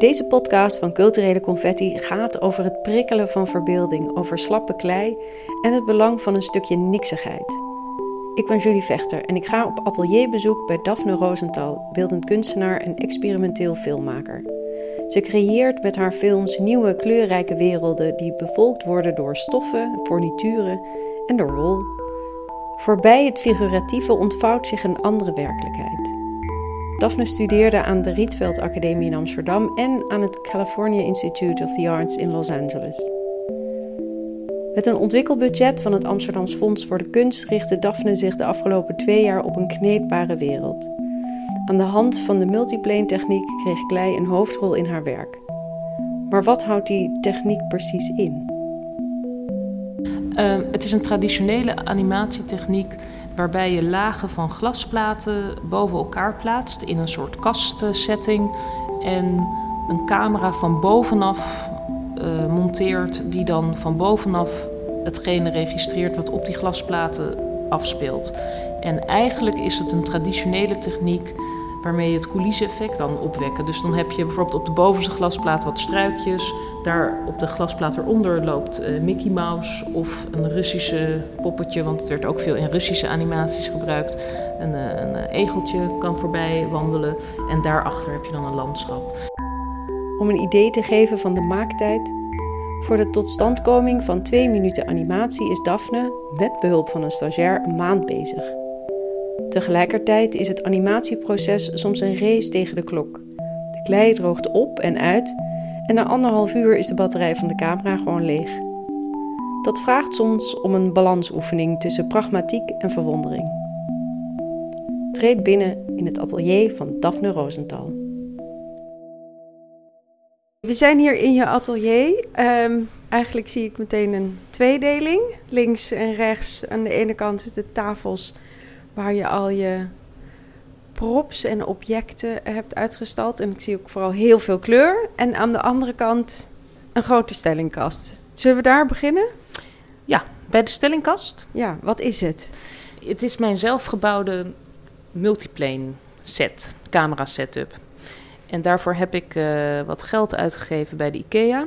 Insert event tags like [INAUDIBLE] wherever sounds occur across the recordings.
Deze podcast van Culturele Confetti gaat over het prikkelen van verbeelding, over slappe klei en het belang van een stukje niksigheid. Ik ben Julie Vechter en ik ga op atelierbezoek bij Daphne Rosenthal, beeldend kunstenaar en experimenteel filmmaker. Ze creëert met haar films nieuwe kleurrijke werelden die bevolkt worden door stoffen, fornituren en de rol. Voorbij het figuratieve ontvouwt zich een andere werkelijkheid. Daphne studeerde aan de Rietveld Academie in Amsterdam en aan het California Institute of the Arts in Los Angeles. Met een ontwikkelbudget van het Amsterdams Fonds voor de Kunst richtte Daphne zich de afgelopen twee jaar op een kneedbare wereld. Aan de hand van de multiplane techniek kreeg klei een hoofdrol in haar werk. Maar wat houdt die techniek precies in? Uh, het is een traditionele animatietechniek waarbij je lagen van glasplaten boven elkaar plaatst in een soort kastsetting en een camera van bovenaf uh, monteert die dan van bovenaf hetgene registreert wat op die glasplaten afspeelt. En eigenlijk is het een traditionele techniek waarmee je het coulisse-effect dan opwekken. Dus dan heb je bijvoorbeeld op de bovenste glasplaat wat struikjes. Daar op de glasplaat eronder loopt uh, Mickey Mouse of een Russische poppetje, want het werd ook veel in Russische animaties gebruikt. Een, uh, een egeltje kan voorbij wandelen en daarachter heb je dan een landschap. Om een idee te geven van de maaktijd. Voor de totstandkoming van twee minuten animatie is Daphne, met behulp van een stagiair, een maand bezig. Tegelijkertijd is het animatieproces soms een race tegen de klok. De klei droogt op en uit en na anderhalf uur is de batterij van de camera gewoon leeg. Dat vraagt soms om een balansoefening tussen pragmatiek en verwondering. Treed binnen in het atelier van Daphne Rosenthal. We zijn hier in je atelier. Um, eigenlijk zie ik meteen een tweedeling. Links en rechts aan de ene kant de tafels waar je al je props en objecten hebt uitgestald. En ik zie ook vooral heel veel kleur. En aan de andere kant een grote stellingkast. Zullen we daar beginnen? Ja, bij de stellingkast. Ja, wat is het? Het is mijn zelfgebouwde multiplane set, camera setup. En daarvoor heb ik uh, wat geld uitgegeven bij de IKEA.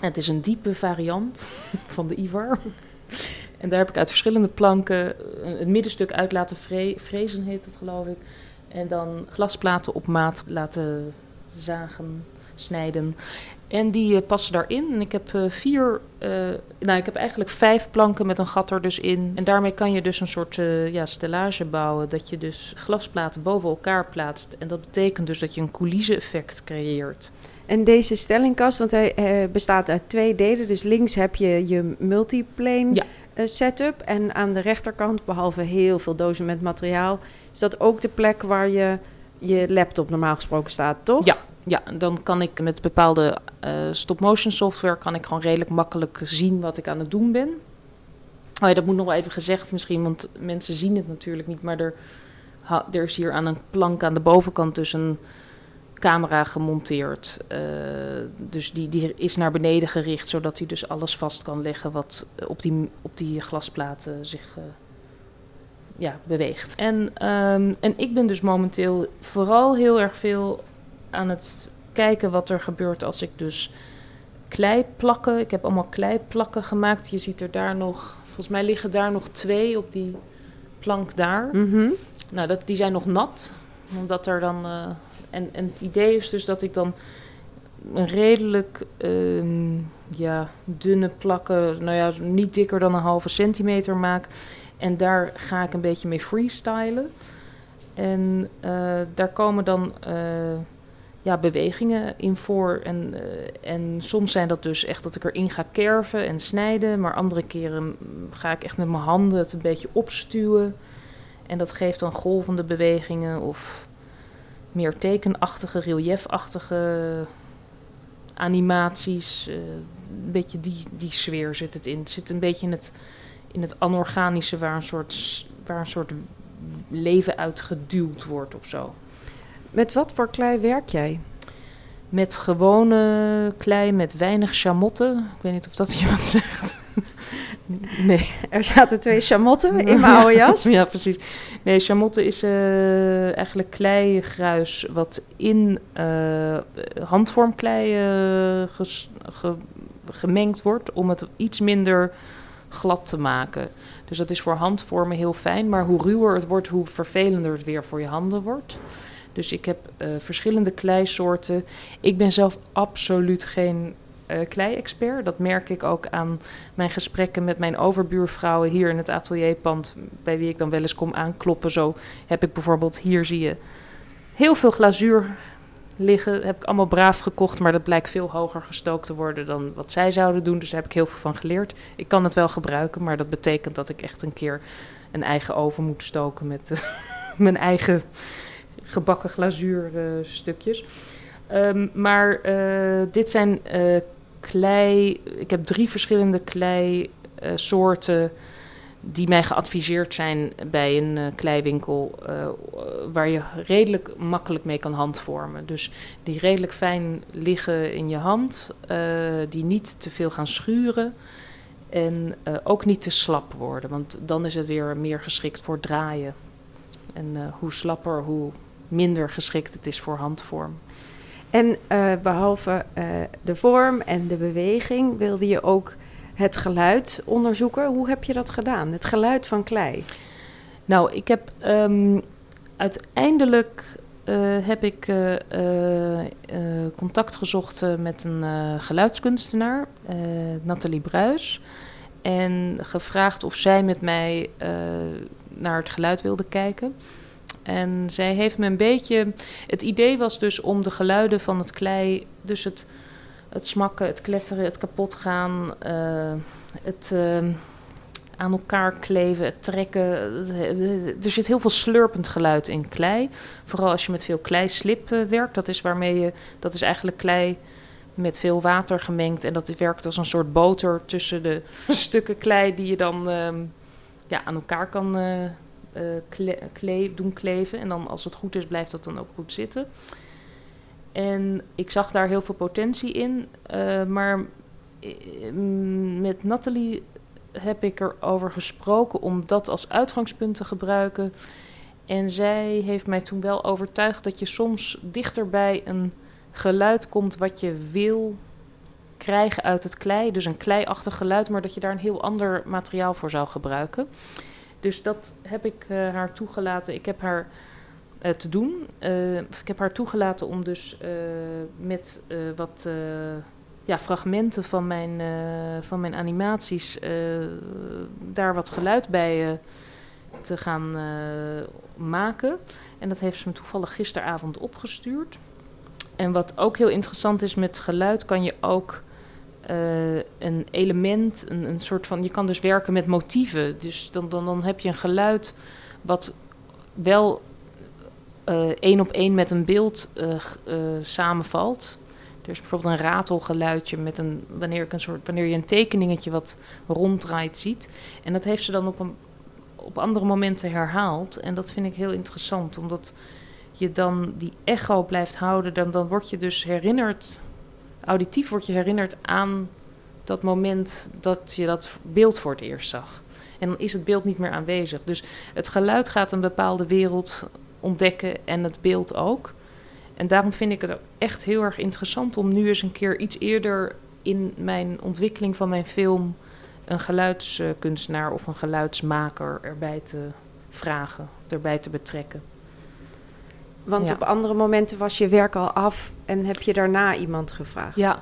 Het is een diepe variant [LAUGHS] van de Ivar. En daar heb ik uit verschillende planken het middenstuk uit laten vre frezen, heet het geloof ik. En dan glasplaten op maat laten zagen, snijden. En die uh, passen daarin. En ik heb uh, vier, uh, nou ik heb eigenlijk vijf planken met een gat er dus in. En daarmee kan je dus een soort ja, stellage bouwen. Dat je dus glasplaten boven elkaar plaatst. En dat betekent dus dat je een coulisse-effect creëert. En deze stellingkast, want hij bestaat uit twee delen. Dus links heb je je multiplane ja. Setup. En aan de rechterkant, behalve heel veel dozen met materiaal, is dat ook de plek waar je je laptop normaal gesproken staat, toch? Ja, ja, dan kan ik met bepaalde uh, stop-motion software kan ik gewoon redelijk makkelijk zien wat ik aan het doen ben. Oh dat moet nog wel even gezegd misschien, want mensen zien het natuurlijk niet. Maar er, er is hier aan een plank aan de bovenkant dus een camera gemonteerd. Uh, dus die, die is naar beneden gericht, zodat hij dus alles vast kan leggen wat op die, op die glasplaten zich uh, ja, beweegt. En, um, en ik ben dus momenteel vooral heel erg veel aan het kijken wat er gebeurt als ik dus kleiplakken. Ik heb allemaal kleiplakken gemaakt. Je ziet er daar nog, volgens mij liggen daar nog twee op die plank daar. Mm -hmm. Nou, dat, die zijn nog nat. Omdat er dan. Uh, en, en het idee is dus dat ik dan een redelijk uh, ja, dunne plakken, nou ja, niet dikker dan een halve centimeter maak. En daar ga ik een beetje mee freestylen. En uh, daar komen dan uh, ja, bewegingen in voor. En, en soms zijn dat dus echt dat ik erin ga kerven en snijden. Maar andere keren ga ik echt met mijn handen het een beetje opstuwen. En dat geeft dan golvende bewegingen of meer tekenachtige, reliefachtige animaties. Uh, een beetje die, die sfeer zit het in. Het zit een beetje in het, in het anorganische waar een soort, waar een soort leven uitgeduwd wordt of zo. Met wat voor klei werk jij? Met gewone klei met weinig chamotten. Ik weet niet of dat [LAUGHS] je wat zegt. [LAUGHS] Nee. Er zaten twee chamotten in mijn oude [LAUGHS] jas. ja, precies. Nee, chamotte is uh, eigenlijk kleigruis wat in uh, handvorm klei uh, ges, ge, gemengd wordt om het iets minder glad te maken. Dus dat is voor handvormen heel fijn, maar hoe ruwer het wordt, hoe vervelender het weer voor je handen wordt. Dus ik heb verschillende kleisoorten. Ik ben zelf absoluut geen uh, klei-expert. Dat merk ik ook aan mijn gesprekken met mijn overbuurvrouwen hier in het atelierpand, bij wie ik dan wel eens kom aankloppen. Zo heb ik bijvoorbeeld hier zie je heel veel glazuur liggen. Heb ik allemaal braaf gekocht, maar dat blijkt veel hoger gestookt te worden dan wat zij zouden doen. Dus daar heb ik heel veel van geleerd. Ik kan het wel gebruiken, maar dat betekent dat ik echt een keer een eigen oven moet stoken met [LAUGHS] mijn eigen gebakken glazuurstukjes. Uh, um, maar uh, dit zijn uh, klei. Ik heb drie verschillende klei soorten die mij geadviseerd zijn bij een uh, kleiwinkel uh, waar je redelijk makkelijk mee kan handvormen. Dus die redelijk fijn liggen in je hand, die niet te veel gaan schuren en ook niet te slap worden, want dan is het weer meer geschikt voor draaien. En hoe slapper, hoe minder geschikt het is voor handvorm. En behalve de vorm en de beweging wilde je ook het geluid onderzoeken. Hoe heb je dat gedaan? Het geluid van klei. Nou, ik heb um, uiteindelijk uh, heb ik contact gezocht met een geluidskunstenaar, Nathalie Bruis. En gevraagd of zij met mij naar het geluid wilde kijken. En zij heeft me een beetje. Het idee was dus om de geluiden van het klei, dus het het smakken, het kletteren, het kapot gaan, uh, het uh, aan elkaar kleven, het trekken. Er zit heel veel slurpend geluid in klei. Vooral als je met veel kleislip uh, werkt. Dat is waarmee je, dat is eigenlijk klei met veel water gemengd. En dat werkt als een soort boter tussen de [LAUGHS] stukken klei die je dan ja, aan elkaar kan kle kle doen kleven. En dan als het goed is, blijft dat dan ook goed zitten. En ik zag daar heel veel potentie in. Uh, maar met Nathalie heb ik erover gesproken om dat als uitgangspunt te gebruiken. En zij heeft mij toen wel overtuigd dat je soms dichter bij een geluid komt wat je wil krijgen uit het klei. Dus een kleiachtig geluid, maar dat je daar een heel ander materiaal voor zou gebruiken. Dus dat heb ik uh, haar toegelaten. Ik heb haar uh, te doen. Uh, ik heb haar toegelaten om dus met wat ja, fragmenten van mijn, van mijn animaties daar wat geluid bij te gaan maken. En dat heeft ze me toevallig gisteravond opgestuurd. En wat ook heel interessant is met geluid, kan je ook een element, een, een soort van. Je kan dus werken met motieven. Dus dan, dan, dan heb je een geluid wat wel uh, één op één met een beeld uh, samenvalt. Er is bijvoorbeeld een ratelgeluidje met een, wanneer, ik een soort, wanneer je een tekeningetje wat ronddraait ziet. En dat heeft ze dan op, een, op andere momenten herhaald. En dat vind ik heel interessant, omdat je dan die echo blijft houden. Dan, dan word je dus herinnerd, auditief word je herinnerd aan dat moment dat je dat beeld voor het eerst zag. En dan is het beeld niet meer aanwezig. Dus het geluid gaat een bepaalde wereld ontdekken en het beeld ook. En daarom vind ik het ook echt heel erg interessant om nu eens een keer iets eerder in mijn ontwikkeling van mijn film een geluidskunstenaar of een geluidsmaker erbij te vragen, erbij te betrekken. Want ja. op andere momenten was je werk al af en heb je daarna iemand gevraagd? Ja,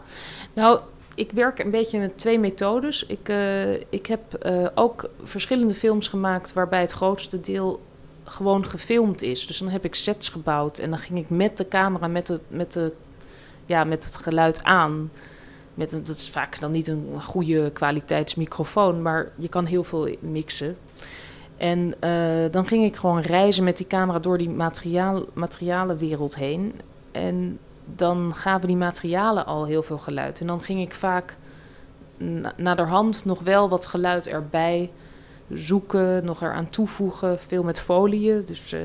nou, ik werk een beetje met twee methodes. Ik, uh, ik heb uh, ook verschillende films gemaakt waarbij het grootste deel gewoon gefilmd is. Dus dan heb ik sets gebouwd en dan ging ik met de camera, met het, met de, ja, met het geluid aan. Met een, dat is vaak dan niet een goede kwaliteitsmicrofoon, maar je kan heel veel mixen. En uh, dan ging ik gewoon reizen met die camera door die materiaal, materialenwereld heen. En dan gaven die materialen al heel veel geluid. En dan ging ik vaak na, naderhand nog wel wat geluid erbij zoeken, nog eraan toevoegen. Veel met foliën. Dus uh,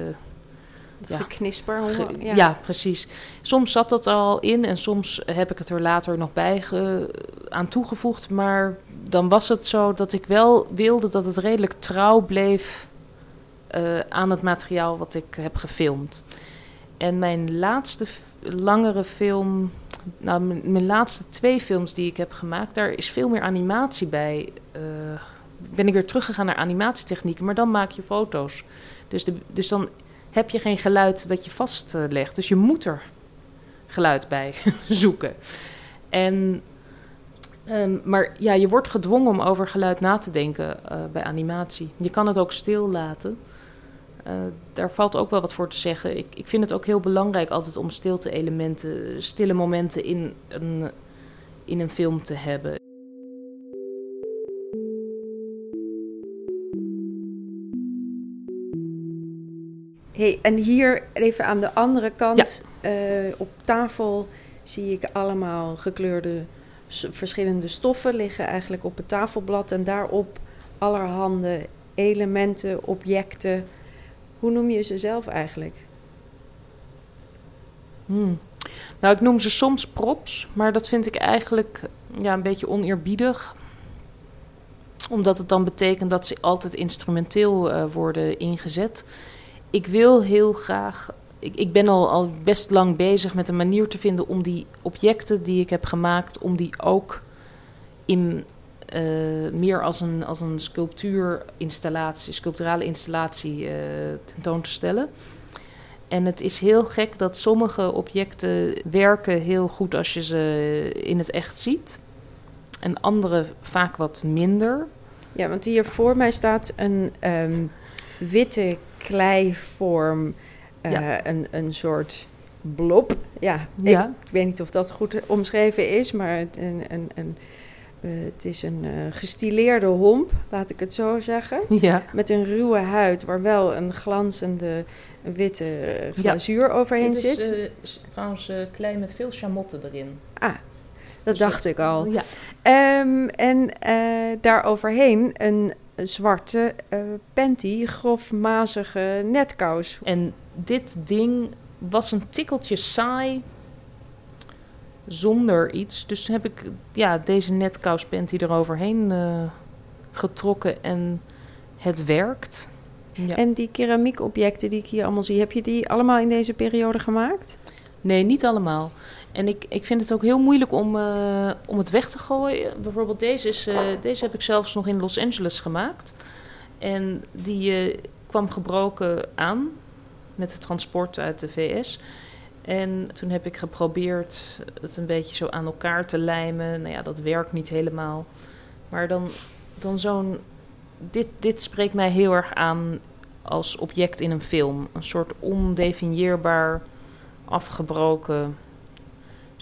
ja. geknisper. ja. ja. precies. Soms zat dat al in en soms heb ik het er later nog bij aan toegevoegd. Maar dan was het zo dat ik wel wilde dat het redelijk trouw bleef uh, aan het materiaal wat ik heb gefilmd. En mijn laatste langere film, nou, mijn, laatste twee films die ik heb gemaakt, daar is veel meer animatie bij. Uh, ben ik weer teruggegaan naar animatietechnieken, maar dan maak je foto's. Dus, de, dus dan heb je geen geluid dat je vastlegt. Dus je moet er geluid bij [LAUGHS] zoeken. En, um, maar ja, je wordt gedwongen om over geluid na te denken uh, bij animatie. Je kan het ook stil laten. Uh, daar valt ook wel wat voor te zeggen. Ik, ik vind het ook heel belangrijk altijd om stilte-elementen, stille momenten in een, in een film te hebben. Hey, en hier even aan de andere kant, uh, op tafel zie ik allemaal gekleurde verschillende stoffen liggen eigenlijk op het tafelblad. En daarop allerhande elementen, objecten. Hoe noem je ze zelf eigenlijk? Hmm. Nou, ik noem ze soms props, maar dat vind ik eigenlijk ja, een beetje oneerbiedig. Omdat het dan betekent dat ze altijd instrumenteel uh, worden ingezet ik wil heel graag. Ik, ik ben al, al best lang bezig met een manier te vinden om die objecten die ik heb gemaakt, om die ook in uh, meer als een, als een sculptuurinstallatie, sculpturale installatie uh, tentoon te stellen. En het is heel gek dat sommige objecten werken heel goed als je ze in het echt ziet. En andere vaak wat minder. Ja, want hier voor mij staat een um, witte kleivorm, uh, een, een soort blob. Ja, ja. Ik, weet niet of dat goed omschreven is, maar een, een, een, uh, het is een uh, gestileerde homp, laat ik het zo zeggen. [LAUGHS] Ja. Met een ruwe huid waar wel een glanzende witte glazuur ja. overheen zit. Het is trouwens klei met veel chamotten erin. Ah, dat dus dacht ik al. Ja. Um, en daar overheen een zwarte uh, panty, grofmazige netkous. En dit ding was een tikkeltje saai zonder iets. Dus heb ik ja, deze netkous panty eroverheen uh, getrokken en het werkt. Ja. En die keramiekobjecten die ik hier allemaal zie, heb je die allemaal in deze periode gemaakt? Nee, niet allemaal. En ik, ik vind het ook heel moeilijk om, uh, om het weg te gooien. Bijvoorbeeld deze, is, uh, deze heb ik zelfs nog in Los Angeles gemaakt. En die uh, kwam gebroken aan met het transport uit de VS. En toen heb ik geprobeerd het een beetje zo aan elkaar te lijmen. Nou ja, dat werkt niet helemaal. Maar dan, dan zo'n. Dit, dit spreekt mij heel erg aan als object in een film. Een soort ondefinieerbaar afgebroken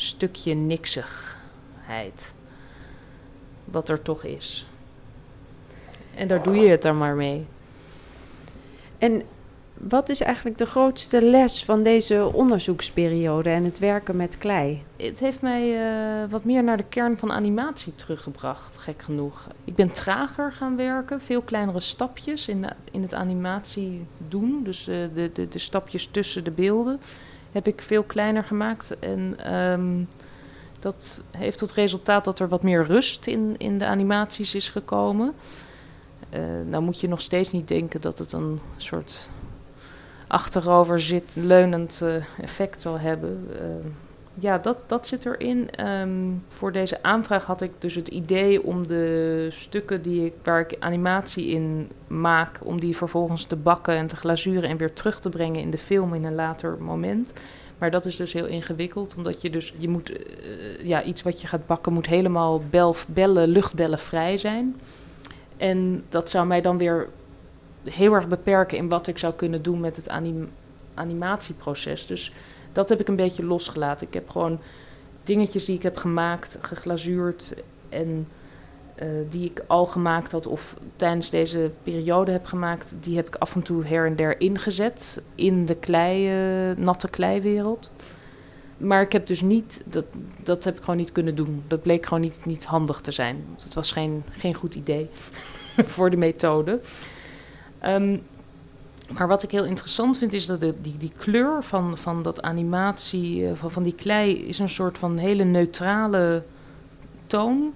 stukje niksigheid. Wat er toch is. En daar doe je het dan maar mee. En wat is eigenlijk de grootste les van deze onderzoeksperiode en het werken met klei? Het heeft mij uh, wat meer naar de kern van animatie teruggebracht, gek genoeg. Ik ben trager gaan werken, veel kleinere stapjes in, de, in het animatie doen. Dus uh, de, de, de stapjes tussen de beelden heb ik veel kleiner gemaakt. En um, dat heeft tot resultaat dat er wat meer rust in, in de animaties is gekomen. Uh, nou moet je nog steeds niet denken dat het een soort achterover zit, leunend uh, effect zal hebben. Uh, ja, dat, dat zit erin. Um, voor deze aanvraag had ik dus het idee om de stukken die ik, waar ik animatie in maak, om die vervolgens te bakken en te glazuren en weer terug te brengen in de film in een later moment. Maar dat is dus heel ingewikkeld, omdat je dus, je moet, uh, ja, iets wat je gaat bakken moet helemaal bel, bellen, luchtbellen vrij zijn. En dat zou mij dan weer heel erg beperken in wat ik zou kunnen doen met het anim animatieproces. Dus dat heb ik een beetje losgelaten. Ik heb gewoon dingetjes die ik heb gemaakt, geglazuurd en uh, die ik al gemaakt had of tijdens deze periode heb gemaakt, die heb ik af en toe her en der ingezet in de klei, natte kleiwereld. Maar ik heb dus niet, dat, dat heb ik gewoon niet kunnen doen. Dat bleek gewoon niet, niet handig te zijn. Het was geen, geen goed idee [LAUGHS] voor de methode. Um, Maar wat ik heel interessant vind is dat de, die, die kleur van, van dat animatie, eh, van, van die klei, is een soort van hele neutrale toon.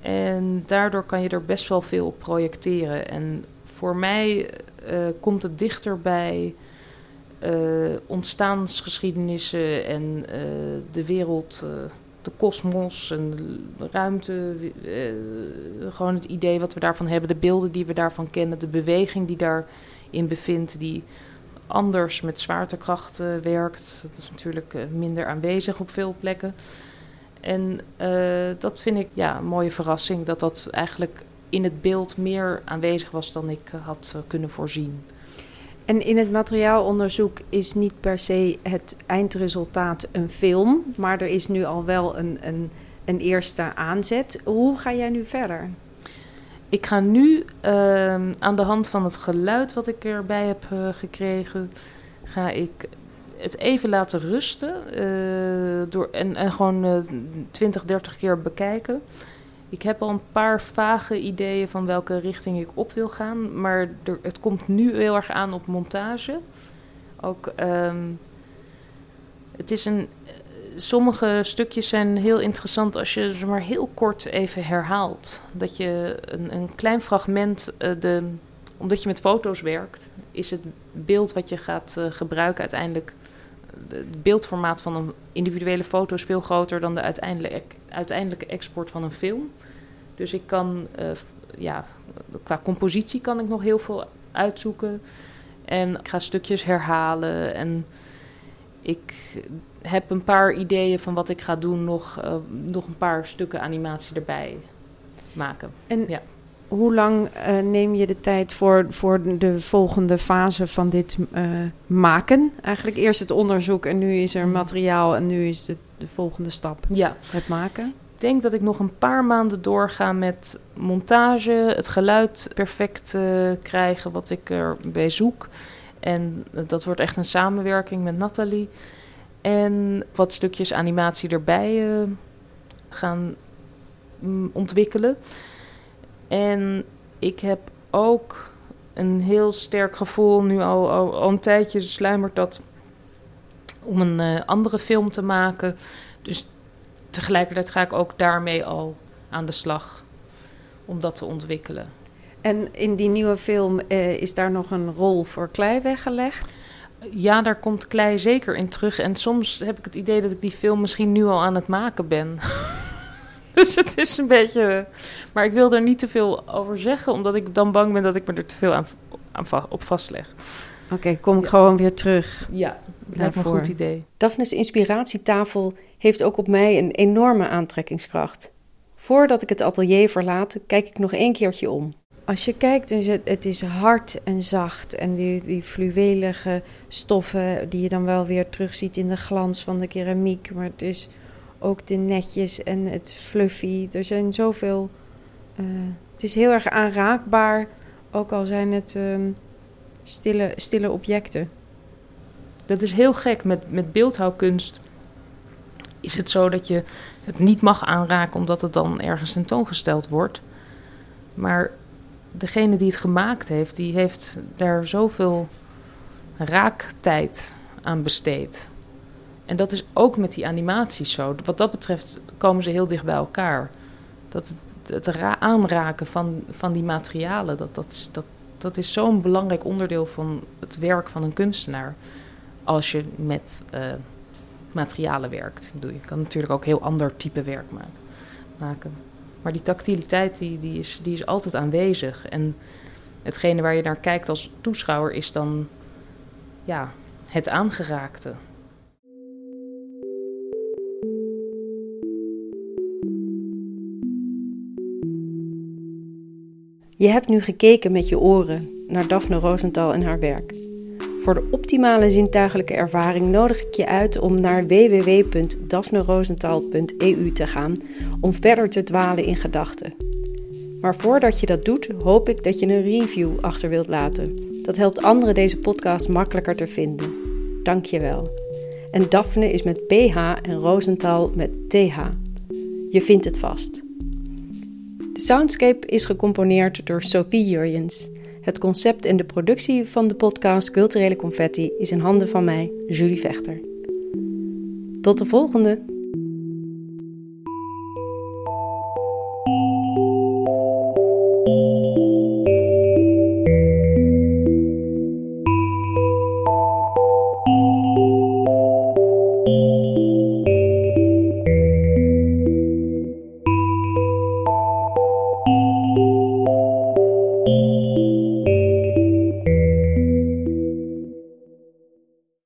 En daardoor kan je er best wel veel op projecteren. En voor mij uh, komt het dichter bij uh, ontstaansgeschiedenissen en de wereld, de kosmos en de ruimte. gewoon het idee wat we daarvan hebben, de beelden die we daarvan kennen, de beweging die daarin bevindt, die anders met zwaartekracht werkt. Dat is natuurlijk minder aanwezig op veel plekken. En dat vind ik ja, een mooie verrassing, dat dat eigenlijk in het beeld meer aanwezig was dan ik eh, had eh, kunnen voorzien. En in het materiaalonderzoek is niet per se het eindresultaat een film, maar er is nu al wel een, een, een eerste aanzet. Hoe ga jij nu verder? Ik ga nu uh, aan de hand van het geluid wat ik erbij heb uh, gekregen, ga ik het even laten rusten uh, door, en, en gewoon 20, 30 keer bekijken. Ik heb al een paar vage ideeën van welke richting ik op wil gaan. Maar het komt nu heel erg aan op montage. Ook, um, het is een, sommige stukjes zijn heel interessant als je ze maar heel kort even herhaalt. Dat je een, een klein fragment, uh, de, omdat je met foto's werkt, is het beeld wat je gaat uh, gebruiken uiteindelijk. Het beeldformaat van een individuele foto is veel groter dan de uiteindelijke, uiteindelijke export van een film. Dus ik kan, uh, ja, qua compositie kan ik nog heel veel uitzoeken. En ik ga stukjes herhalen. En ik heb een paar ideeën van wat ik ga doen, nog, uh, nog een paar stukken animatie erbij maken. En ja. Hoe lang uh, neem je de tijd voor, voor de volgende fase van dit maken? Eigenlijk eerst het onderzoek en nu is er mm. materiaal en nu is de, de volgende stap ja. het maken? Ik denk dat ik nog een paar maanden doorga met montage, het geluid perfect uh, krijgen wat ik erbij zoek. En dat wordt echt een samenwerking met Nathalie. En wat stukjes animatie erbij gaan mm, ontwikkelen. En ik heb ook een heel sterk gevoel, nu al, al, al een tijdje sluimert dat, om een uh, andere film te maken. Dus tegelijkertijd ga ik ook daarmee al aan de slag om dat te ontwikkelen. En in die nieuwe film eh, is daar nog een rol voor klei weggelegd? Ja, daar komt klei zeker in terug. En soms heb ik het idee dat ik die film misschien nu al aan het maken ben. [LAUGHS] dus het is een beetje. Maar ik wil er niet te veel over zeggen, omdat ik dan bang ben dat ik me er te veel aan, aan op vastleg. Oké, okay, kom ik ja. gewoon weer terug. Ja, lijkt me een goed idee. Daphne's inspiratietafel heeft ook op mij een enorme aantrekkingskracht. Voordat ik het atelier verlaat, kijk ik nog één keertje om. Als je kijkt, is het, het is hard en zacht. En die, die fluwelige stoffen die je dan wel weer terugziet in de glans van de keramiek. Maar het is ook de netjes en het fluffy. Er zijn zoveel... Uh, het is heel erg aanraakbaar, ook al zijn het um, stille, stille objecten. Dat is heel gek met, met beeldhouwkunst is het zo dat je het niet mag aanraken omdat het dan ergens tentoongesteld wordt. Maar degene die het gemaakt heeft, die heeft daar zoveel raaktijd aan besteed. En dat is ook met die animaties zo. Wat dat betreft komen ze heel dicht bij elkaar. Dat het, aanraken van, van die materialen, dat, dat, dat, dat is zo'n belangrijk onderdeel van het werk van een kunstenaar. Als je met uh, materialen werkt. Ik bedoel, je kan natuurlijk ook heel ander type werk maken. Maar die tactiliteit die, die is, die is altijd aanwezig. En hetgene waar je naar kijkt als toeschouwer is dan ja, het aangeraakte. Je hebt nu gekeken met je oren naar Daphne Rosenthal en haar werk. Voor de optimale zintuigelijke ervaring nodig ik je uit om naar www.daphnerosenthal.eu te gaan om verder te dwalen in gedachten. Maar voordat je dat doet, hoop ik dat je een review achter wilt laten. Dat helpt anderen deze podcast makkelijker te vinden. Dank je wel. En Daphne is met PH en Rosenthal met TH. Je vindt het vast. Soundscape is gecomponeerd door Sophie Jurjens. Het concept en de productie van de podcast Culturele Confetti is in handen van mij, Julie Vechter. Tot de volgende!